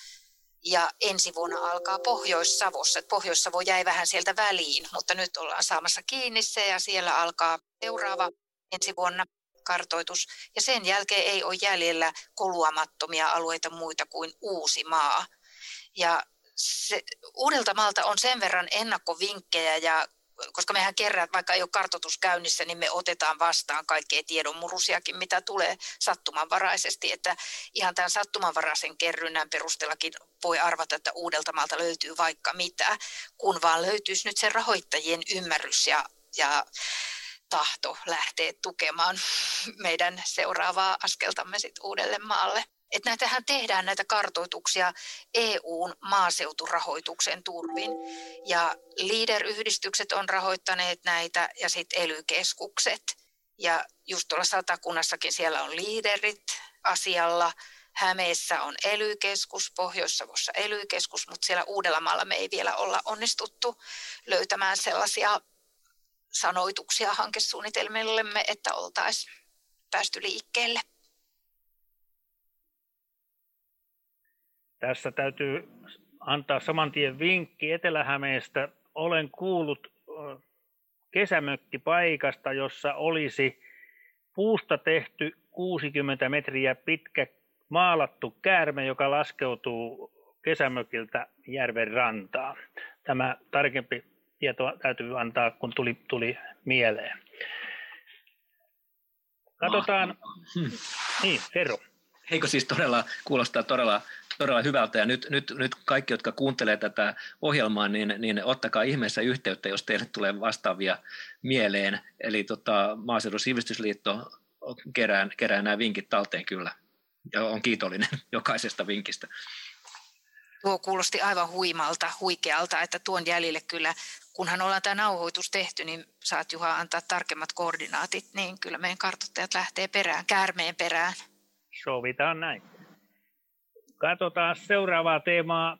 ja ensi vuonna alkaa Pohjois-Savossa. Pohjois-Savo jäi vähän sieltä väliin, mutta nyt ollaan saamassa kiinni se ja siellä alkaa seuraava ensi vuonna kartoitus. Ja sen jälkeen ei ole jäljellä koluamattomia alueita muita kuin uusi maa. Ja se, Uudelta maalta on sen verran ennakkovinkkejä ja koska mehän kerran, vaikka ei ole kartoitus käynnissä, niin me otetaan vastaan kaikkea tiedonmurusiakin, mitä tulee sattumanvaraisesti. Että ihan tämän sattumanvaraisen kerrynnän perusteellakin voi arvata, että Uudeltamaalta löytyy vaikka mitä, kun vaan löytyisi nyt sen rahoittajien ymmärrys ja, ja tahto lähteä tukemaan meidän seuraavaa askeltamme sitten uudelle maalle. Että näitähän tehdään näitä kartoituksia EUn maaseuturahoituksen turvin. Ja LEADER-yhdistykset on rahoittaneet näitä ja sitten elykeskukset. Ja just tuolla satakunnassakin siellä on liiderit asialla. Hämeessä on elykeskus, Pohjois-Savossa elykeskus, mutta siellä Uudellamaalla me ei vielä olla onnistuttu löytämään sellaisia sanoituksia hankesuunnitelmillemme, että oltaisiin päästy liikkeelle. Tässä täytyy antaa saman tien vinkki Etelä-Hämeestä. Olen kuullut kesämökkipaikasta, jossa olisi puusta tehty 60 metriä pitkä maalattu käärme, joka laskeutuu kesämökiltä järven rantaan. Tämä tarkempi tieto täytyy antaa, kun tuli, tuli mieleen. Katsotaan. Niin, Tero. Eikö siis todella, kuulostaa todella todella hyvältä ja nyt, nyt, nyt kaikki, jotka kuuntelee tätä ohjelmaa, niin, niin ottakaa ihmeessä yhteyttä, jos teille tulee vastaavia mieleen. Eli tota, Maaseudun sivistysliitto kerää, kerää nämä vinkit talteen kyllä ja on kiitollinen *laughs* jokaisesta vinkistä. Tuo kuulosti aivan huimalta, huikealta, että tuon jäljille kyllä, kunhan ollaan tämä nauhoitus tehty, niin saat Juha antaa tarkemmat koordinaatit, niin kyllä meidän kartoittajat lähtee perään, käärmeen perään. Sovitaan näin. Katsotaan seuraavaa teemaa.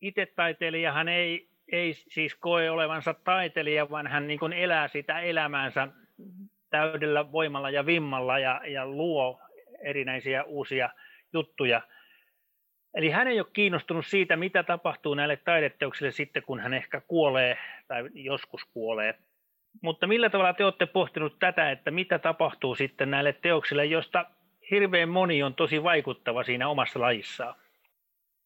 Itse taiteilijahan ei, ei siis koe olevansa taiteilija, vaan hän niin elää sitä elämäänsä täydellä voimalla ja vimmalla ja, ja luo erinäisiä uusia juttuja. Eli hän ei ole kiinnostunut siitä, mitä tapahtuu näille taideteoksille sitten, kun hän ehkä kuolee tai joskus kuolee. Mutta millä tavalla te olette pohtinut tätä, että mitä tapahtuu sitten näille teoksille, josta hirveän moni on tosi vaikuttava siinä omassa lajissaan?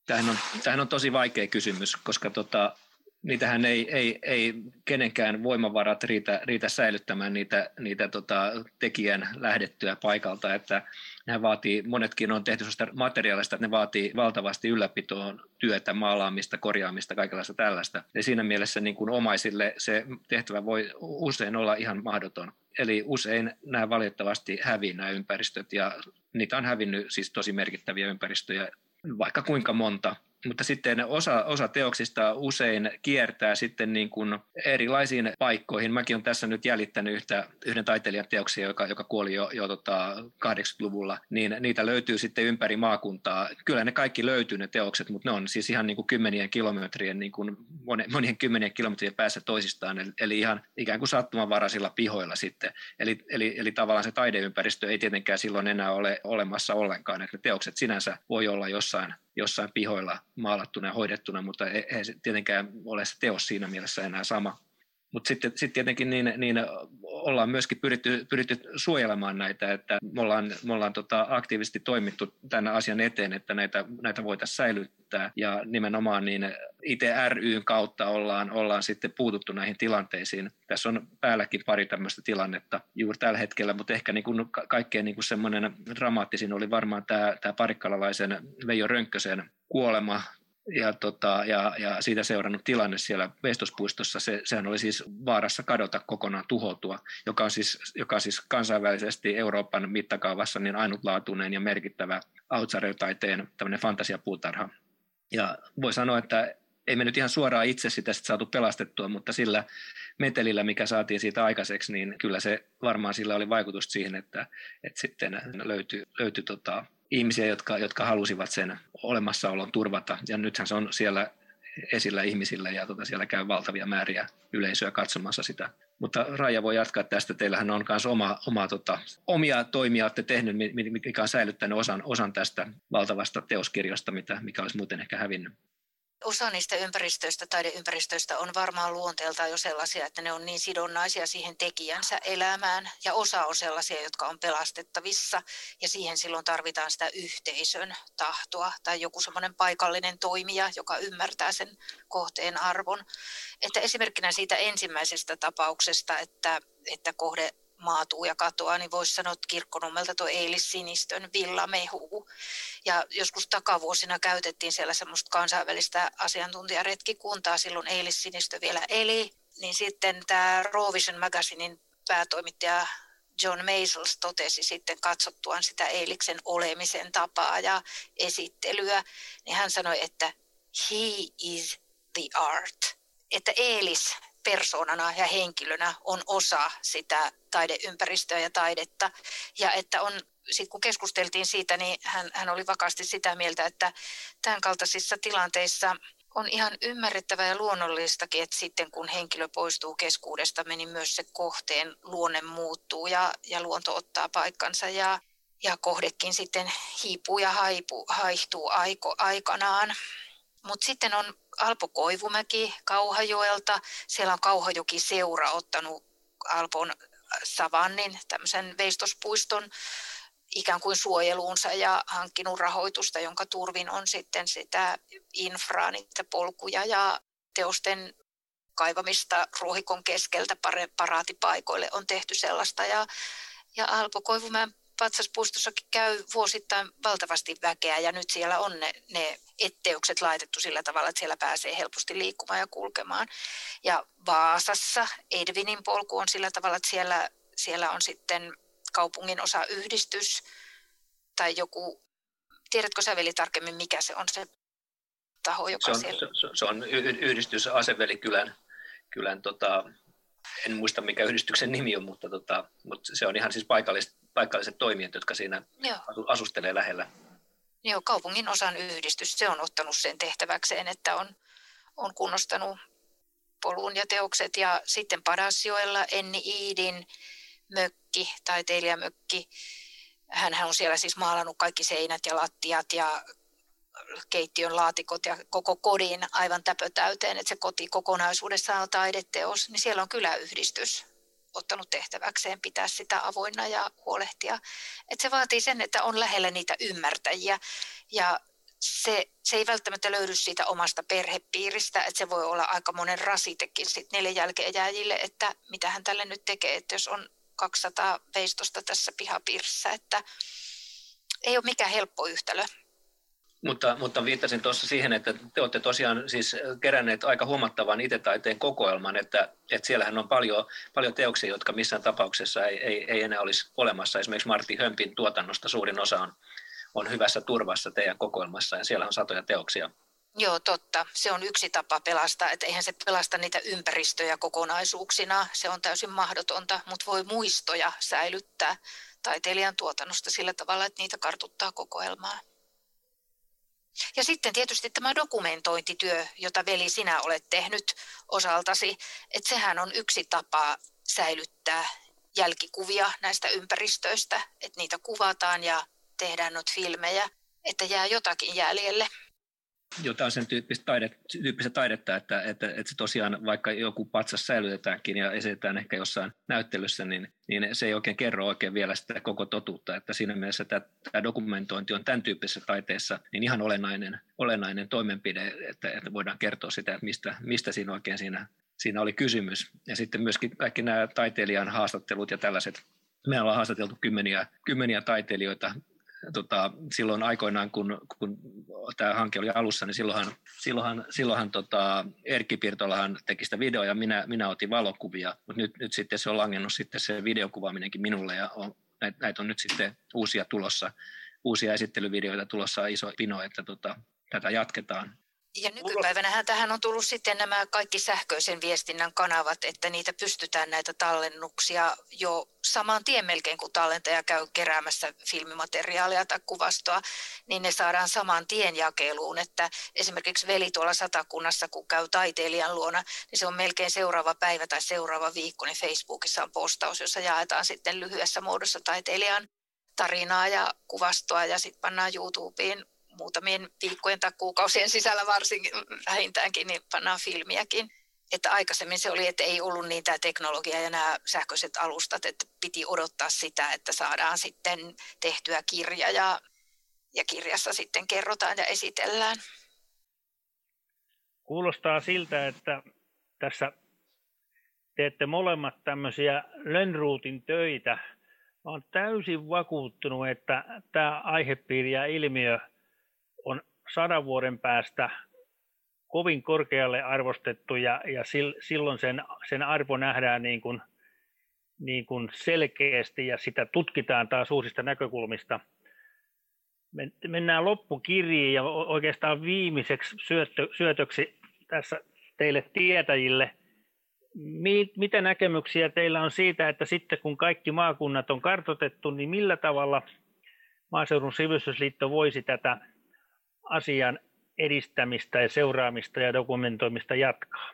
Tämähän on, tämähän on tosi vaikea kysymys, koska tota, niitähän ei, ei, ei kenenkään voimavarat riitä, riitä säilyttämään niitä, niitä tota, tekijän lähdettyä paikalta, että nehän vaatii, monetkin on tehty sellaista materiaalista, että ne vaatii valtavasti ylläpitoon työtä, maalaamista, korjaamista, kaikenlaista tällaista. Ja siinä mielessä niin kuin omaisille se tehtävä voi usein olla ihan mahdoton. Eli usein nämä valitettavasti häviää nämä ympäristöt ja niitä on hävinnyt siis tosi merkittäviä ympäristöjä vaikka kuinka monta mutta sitten osa, osa teoksista usein kiertää sitten niin kuin erilaisiin paikkoihin. Mäkin olen tässä nyt jäljittänyt yhtä, yhden taiteilijan teoksia, joka, joka kuoli jo, jo tota 80-luvulla, niin niitä löytyy sitten ympäri maakuntaa. Kyllä ne kaikki löytyy ne teokset, mutta ne on siis ihan niin kuin kymmenien kilometrien, niin kuin monien kymmenien kilometrien päässä toisistaan, eli, ihan ikään kuin sattumanvaraisilla pihoilla sitten. Eli, eli, eli tavallaan se taideympäristö ei tietenkään silloin enää ole olemassa ollenkaan, että teokset sinänsä voi olla jossain jossain pihoilla maalattuna ja hoidettuna, mutta ei, ei se tietenkään ole se teos siinä mielessä enää sama. Mutta sitten sit tietenkin niin, niin ollaan myöskin pyritty, pyritty suojelemaan näitä, että me ollaan, me ollaan tota aktiivisesti toimittu tämän asian eteen, että näitä, näitä voitaisiin säilyttää ja nimenomaan niin itse ryn kautta ollaan, ollaan sitten puututtu näihin tilanteisiin. Tässä on päälläkin pari tämmöistä tilannetta juuri tällä hetkellä, mutta ehkä niin kuin kaikkein niin kuin semmoinen dramaattisin oli varmaan tämä, tämä parikkalalaisen Veijo Rönkkösen kuolema ja, tota, ja, ja siitä seurannut tilanne siellä Vestospuistossa, se, sehän oli siis vaarassa kadota kokonaan tuhoutua, joka on siis, joka siis kansainvälisesti Euroopan mittakaavassa niin ainutlaatuinen ja merkittävä outsider-taiteen tämmöinen fantasiapuutarha. Ja voi sanoa, että ei me nyt ihan suoraan itse sitä sit saatu pelastettua, mutta sillä metelillä, mikä saatiin siitä aikaiseksi, niin kyllä se varmaan sillä oli vaikutus siihen, että, että sitten löytyi, löytyi tota, ihmisiä, jotka, jotka halusivat sen olemassaolon turvata. Ja nythän se on siellä esillä ihmisillä ja tota, siellä käy valtavia määriä yleisöä katsomassa sitä. Mutta Raija voi jatkaa tästä. Teillähän on myös oma, oma, tota, omia toimia olette tehnyt, mikä on säilyttänyt osan, osan tästä valtavasta teoskirjasta, mitä, mikä olisi muuten ehkä hävinnyt. Osa niistä ympäristöistä, taideympäristöistä on varmaan luonteeltaan jo sellaisia, että ne on niin sidonnaisia siihen tekijänsä elämään. Ja osa on sellaisia, jotka on pelastettavissa ja siihen silloin tarvitaan sitä yhteisön tahtoa tai joku semmoinen paikallinen toimija, joka ymmärtää sen kohteen arvon. Että esimerkkinä siitä ensimmäisestä tapauksesta, että, että kohde maatuu ja katoaa, niin voisi sanoa, että kirkkonummelta tuo Eilis Sinistön. Ja joskus takavuosina käytettiin siellä semmoista kansainvälistä asiantuntijaretkikuntaa, silloin Eilis Sinistö vielä eli. Niin sitten tämä Rovision Magazinein päätoimittaja John Maisels totesi sitten katsottuaan sitä Eiliksen olemisen tapaa ja esittelyä, niin hän sanoi, että he is the art. Että Eelis persoonana ja henkilönä on osa sitä taideympäristöä ja taidetta. Ja että on, sit kun keskusteltiin siitä, niin hän, hän oli vakaasti sitä mieltä, että tämän kaltaisissa tilanteissa on ihan ymmärrettävää ja luonnollistakin, että sitten kun henkilö poistuu keskuudesta, niin myös se kohteen luonne muuttuu ja, ja luonto ottaa paikkansa ja, ja kohdekin sitten hiipuu ja haipu, haihtuu aiko, aikanaan. Mutta sitten on Alpo Koivumäki Kauhajoelta. Siellä on Kauhajoki seura ottanut Alpon savannin, tämmöisen veistospuiston ikään kuin suojeluunsa ja hankkinut rahoitusta, jonka turvin on sitten sitä infraa, niitä polkuja ja teosten kaivamista ruohikon keskeltä paraatipaikoille on tehty sellaista. Ja, ja Alpo Koivumäen patsaspuistossakin käy vuosittain valtavasti väkeä ja nyt siellä on ne, ne etteykset laitettu sillä tavalla, että siellä pääsee helposti liikkumaan ja kulkemaan. Ja Vaasassa Edvinin polku on sillä tavalla, että siellä, siellä on sitten kaupungin osa yhdistys tai joku, tiedätkö sä veli tarkemmin mikä se on se taho, joka se on, siellä... Se, se on yhdistys Asevelikylän kylän, tota, en muista mikä yhdistyksen nimi on, mutta, tota, mutta se on ihan siis paikalliset, paikalliset toimijat, jotka siinä Joo. asustelee lähellä. Joo, kaupungin osan yhdistys, se on ottanut sen tehtäväkseen, että on, on kunnostanut polun ja teokset. Ja sitten Padasjoella Enni Iidin mökki, taiteilijamökki. Hän on siellä siis maalannut kaikki seinät ja lattiat ja keittiön laatikot ja koko kodin aivan täpötäyteen, että se koti kokonaisuudessaan on taideteos, niin siellä on kyläyhdistys ottanut tehtäväkseen pitää sitä avoinna ja huolehtia. Että se vaatii sen, että on lähellä niitä ymmärtäjiä. Ja se, se ei välttämättä löydy siitä omasta perhepiiristä, että se voi olla aika monen rasitekin sitten niille jälkeenjääjille, että mitä hän tälle nyt tekee, että jos on 200 veistosta tässä pihapiirissä, että ei ole mikään helppo yhtälö. Mutta, mutta viittasin tuossa siihen, että te olette tosiaan siis keränneet aika huomattavan itetaiteen kokoelman, että, että siellähän on paljon, paljon teoksia, jotka missään tapauksessa ei, ei, ei enää olisi olemassa. Esimerkiksi Martti Hömpin tuotannosta suurin osa on, on hyvässä turvassa teidän kokoelmassa ja siellä on satoja teoksia. Joo, totta. Se on yksi tapa pelastaa, että eihän se pelasta niitä ympäristöjä kokonaisuuksina. Se on täysin mahdotonta, mutta voi muistoja säilyttää taiteilijan tuotannosta sillä tavalla, että niitä kartuttaa kokoelmaa. Ja sitten tietysti tämä dokumentointityö, jota veli sinä olet tehnyt osaltasi, että sehän on yksi tapa säilyttää jälkikuvia näistä ympäristöistä, että niitä kuvataan ja tehdään noita filmejä, että jää jotakin jäljelle jotain sen tyyppistä, taidet, tyyppistä taidetta, että, että, että se tosiaan vaikka joku patsas säilytetäänkin ja esitetään ehkä jossain näyttelyssä, niin, niin se ei oikein kerro oikein vielä sitä koko totuutta, että siinä mielessä tämä, tämä dokumentointi on tämän tyyppisessä taiteessa niin ihan olennainen, olennainen toimenpide, että, että voidaan kertoa sitä, että mistä, mistä siinä oikein siinä, siinä oli kysymys. Ja sitten myöskin kaikki nämä taiteilijan haastattelut ja tällaiset, me ollaan haastateltu kymmeniä, kymmeniä taiteilijoita tota, silloin aikoinaan, kun, kun tämä hanke oli alussa, niin silloinhan, silloinhan, silloinhan tota, Erkki Pirtolahan teki sitä videoa ja minä, minä otin valokuvia, mutta nyt, nyt sitten se on langennut sitten se videokuvaaminenkin minulle ja on, näitä, näitä on nyt sitten uusia tulossa, uusia esittelyvideoita tulossa iso pino, että tota, tätä jatketaan. Ja nykypäivänä tähän on tullut sitten nämä kaikki sähköisen viestinnän kanavat, että niitä pystytään näitä tallennuksia jo saman tien melkein, kun tallentaja käy keräämässä filmimateriaalia tai kuvastoa, niin ne saadaan saman tien jakeluun. Että esimerkiksi veli tuolla satakunnassa, kun käy taiteilijan luona, niin se on melkein seuraava päivä tai seuraava viikko, niin Facebookissa on postaus, jossa jaetaan sitten lyhyessä muodossa taiteilijan tarinaa ja kuvastoa ja sitten pannaan YouTubeen muutamien viikkojen tai kuukausien sisällä varsinkin vähintäänkin, niin pannaan filmiäkin. Että aikaisemmin se oli, että ei ollut niin tämä teknologia ja nämä sähköiset alustat, että piti odottaa sitä, että saadaan sitten tehtyä kirja ja, ja kirjassa sitten kerrotaan ja esitellään. Kuulostaa siltä, että tässä teette molemmat tämmöisiä Lönnruutin töitä. Olen täysin vakuuttunut, että tämä aihepiiri ja ilmiö – on sadan vuoden päästä kovin korkealle arvostettu ja, ja silloin sen, sen arvo nähdään niin kuin, niin kuin selkeästi ja sitä tutkitaan taas uusista näkökulmista. Mennään loppukirjiin ja oikeastaan viimeiseksi syöttö, syötöksi tässä teille tietäjille. Mitä näkemyksiä teillä on siitä, että sitten kun kaikki maakunnat on kartotettu, niin millä tavalla Maaseudun sivistysliitto voisi tätä asian edistämistä ja seuraamista ja dokumentoimista jatkaa?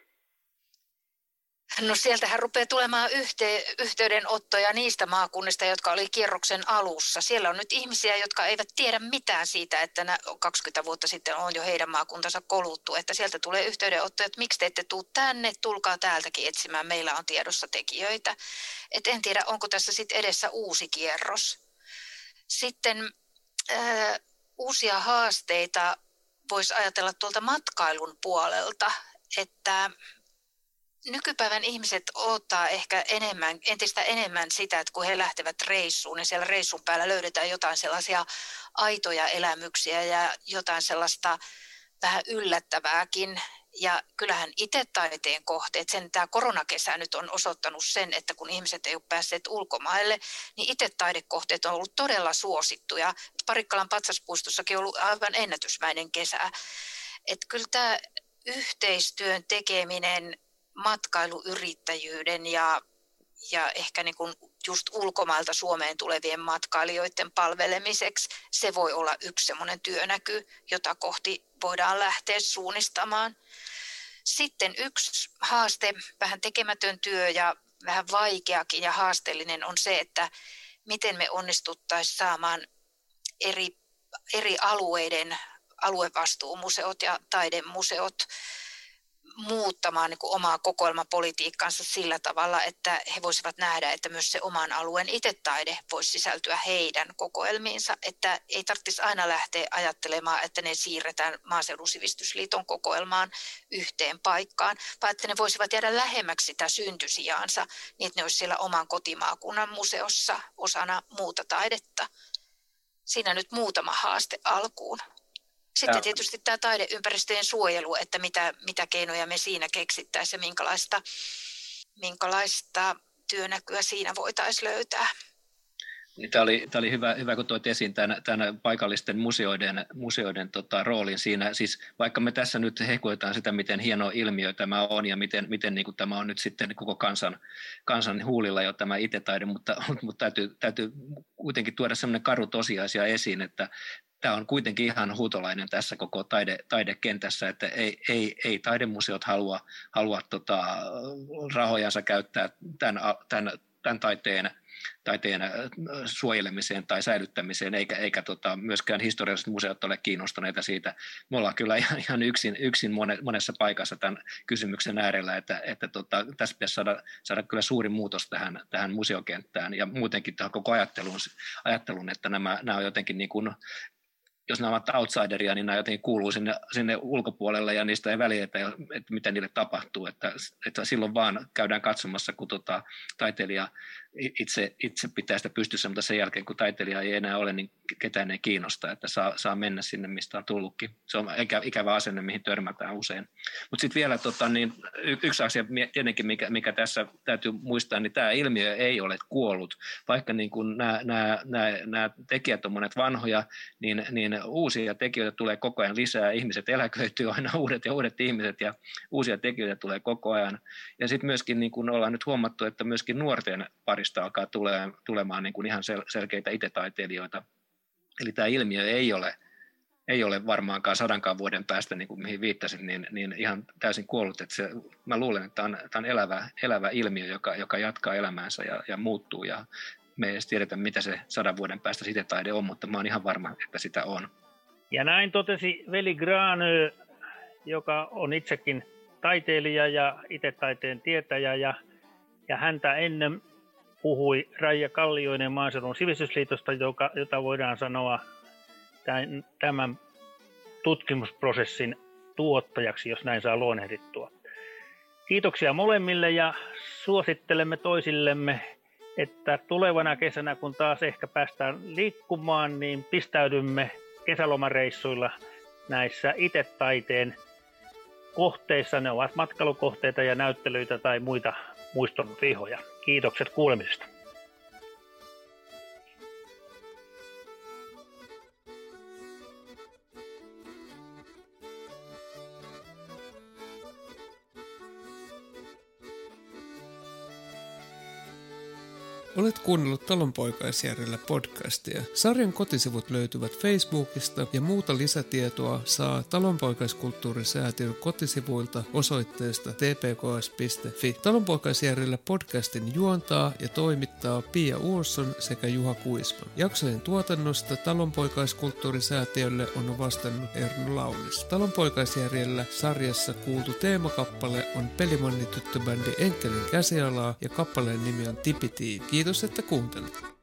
No sieltähän rupeaa tulemaan yhte, yhteydenottoja niistä maakunnista, jotka oli kierroksen alussa. Siellä on nyt ihmisiä, jotka eivät tiedä mitään siitä, että 20 vuotta sitten on jo heidän maakuntansa koluttu. Että sieltä tulee yhteydenottoja, että miksi te ette tule tänne, tulkaa täältäkin etsimään, meillä on tiedossa tekijöitä. Et en tiedä, onko tässä sitten edessä uusi kierros. Sitten äh, uusia haasteita voisi ajatella tuolta matkailun puolelta, että nykypäivän ihmiset odottaa ehkä enemmän, entistä enemmän sitä, että kun he lähtevät reissuun, niin siellä reissun päällä löydetään jotain sellaisia aitoja elämyksiä ja jotain sellaista vähän yllättävääkin, ja kyllähän itse taiteen kohteet, sen tämä koronakesä nyt on osoittanut sen, että kun ihmiset ei ole päässeet ulkomaille, niin itse taidekohteet on ollut todella suosittuja. Parikkalan patsaspuistossakin on ollut aivan ennätysmäinen kesä. Että kyllä tämä yhteistyön tekeminen matkailuyrittäjyyden ja, ja ehkä niin kuin just ulkomailta Suomeen tulevien matkailijoiden palvelemiseksi, se voi olla yksi semmoinen työnäky, jota kohti voidaan lähteä suunnistamaan. Sitten yksi haaste, vähän tekemätön työ ja vähän vaikeakin ja haasteellinen on se, että miten me onnistuttaisiin saamaan eri, eri alueiden aluevastuumuseot ja taidemuseot muuttamaan niin kuin omaa kokoelmapolitiikkaansa sillä tavalla, että he voisivat nähdä, että myös se oman alueen itetaide voisi sisältyä heidän kokoelmiinsa, että ei tarvitsisi aina lähteä ajattelemaan, että ne siirretään maaseudun sivistysliiton kokoelmaan yhteen paikkaan, vaan että ne voisivat jäädä lähemmäksi sitä syntysijaansa, niin että ne olisi siellä oman kotimaakunnan museossa osana muuta taidetta. Siinä nyt muutama haaste alkuun. Sitten tietysti tämä taideympäristöjen suojelu, että mitä, mitä keinoja me siinä keksittäisiin ja minkälaista, minkälaista työnäkyä siinä voitaisiin löytää. Niin tämä oli, tämä oli hyvä, hyvä, kun toit esiin tämän, tämän paikallisten museoiden, museoiden tota, roolin siinä. Siis vaikka me tässä nyt hehkuetaan sitä, miten hieno ilmiö tämä on ja miten, miten niin kuin tämä on nyt sitten koko kansan, kansan huulilla jo tämä itse-taide, mutta, mutta täytyy, täytyy kuitenkin tuoda sellainen karu tosiasia esiin, että tämä on kuitenkin ihan huutolainen tässä koko taide, taidekentässä, että ei, ei, ei taidemuseot halua, halua tota, rahojansa käyttää tämän, tämän, tämän taiteen, taiteen suojelemiseen tai säilyttämiseen, eikä, eikä tota, myöskään historialliset museot ole kiinnostuneita siitä. Me ollaan kyllä *laughs* ihan, ihan yksin, yksin monessa paikassa tämän kysymyksen äärellä, että, että tota, tässä pitäisi saada, saada kyllä suuri muutos tähän, tähän museokenttään ja muutenkin tähän koko ajatteluun, ajattelun että nämä, nämä on jotenkin niin kuin jos nämä ovat outsideria, niin nämä jotenkin kuuluu sinne, sinne ulkopuolelle ja niistä ei väliä, että, että mitä niille tapahtuu. Että, että silloin vaan käydään katsomassa, kun tota, taiteilija itse, itse pitää sitä pystyssä, mutta sen jälkeen, kun taiteilija ei enää ole, niin ketään ei kiinnosta, että saa, saa mennä sinne, mistä on tullutkin. Se on ikä, ikävä asenne, mihin törmätään usein. Mutta sitten vielä tota, niin y- yksi asia tietenkin, mikä, mikä tässä täytyy muistaa, niin tämä ilmiö ei ole kuollut. Vaikka niin nämä tekijät on monet vanhoja, niin, niin uusia tekijöitä tulee koko ajan lisää. Ihmiset eläköityy aina *laughs* uudet ja uudet ihmiset ja uusia tekijöitä tulee koko ajan. Ja sitten myöskin niin kun ollaan nyt huomattu, että myöskin nuorten pari nuorista alkaa tulee, tulemaan niin kuin ihan sel, selkeitä itse-taiteilijoita. Eli tämä ilmiö ei ole, ei ole varmaankaan sadankaan vuoden päästä, niin kuin mihin viittasin, niin, niin ihan täysin kuollut. Että se, mä luulen, että tämä on, tämä on elävä, elävä ilmiö, joka, joka jatkaa elämäänsä ja, ja muuttuu. Ja me ei edes tiedetä, mitä se sadan vuoden päästä sitten taide on, mutta mä oon ihan varma, että sitä on. Ja näin totesi Veli Granö, joka on itsekin taiteilija ja itse taiteen tietäjä ja, ja häntä ennen puhui Raija Kallioinen Maaseudun sivistysliitosta, joka, jota voidaan sanoa tämän, tämän tutkimusprosessin tuottajaksi, jos näin saa luonnehdittua. Kiitoksia molemmille ja suosittelemme toisillemme, että tulevana kesänä, kun taas ehkä päästään liikkumaan, niin pistäydymme kesälomareissuilla näissä itse-taiteen kohteissa. Ne ovat matkailukohteita ja näyttelyitä tai muita muiston vihoja. Kiitokset kuulemisesta. Olet kuunnellut Talonpoikaisjärjellä podcastia. Sarjan kotisivut löytyvät Facebookista ja muuta lisätietoa saa Talonpoikaiskulttuurisäätiön kotisivuilta osoitteesta tpks.fi. Talonpoikaisjärjellä podcastin juontaa ja toimittaa Pia Uosson sekä Juha Kuisma. Jaksojen tuotannosta Talonpoikaiskulttuurisäätiölle on vastannut Erno Launis. Talonpoikaisjärjellä sarjassa kuultu teemakappale on Pelimanni tyttöbändi Enkelin käsialaa ja kappaleen nimi on Tipiti. Kiitos, että kuuntelit.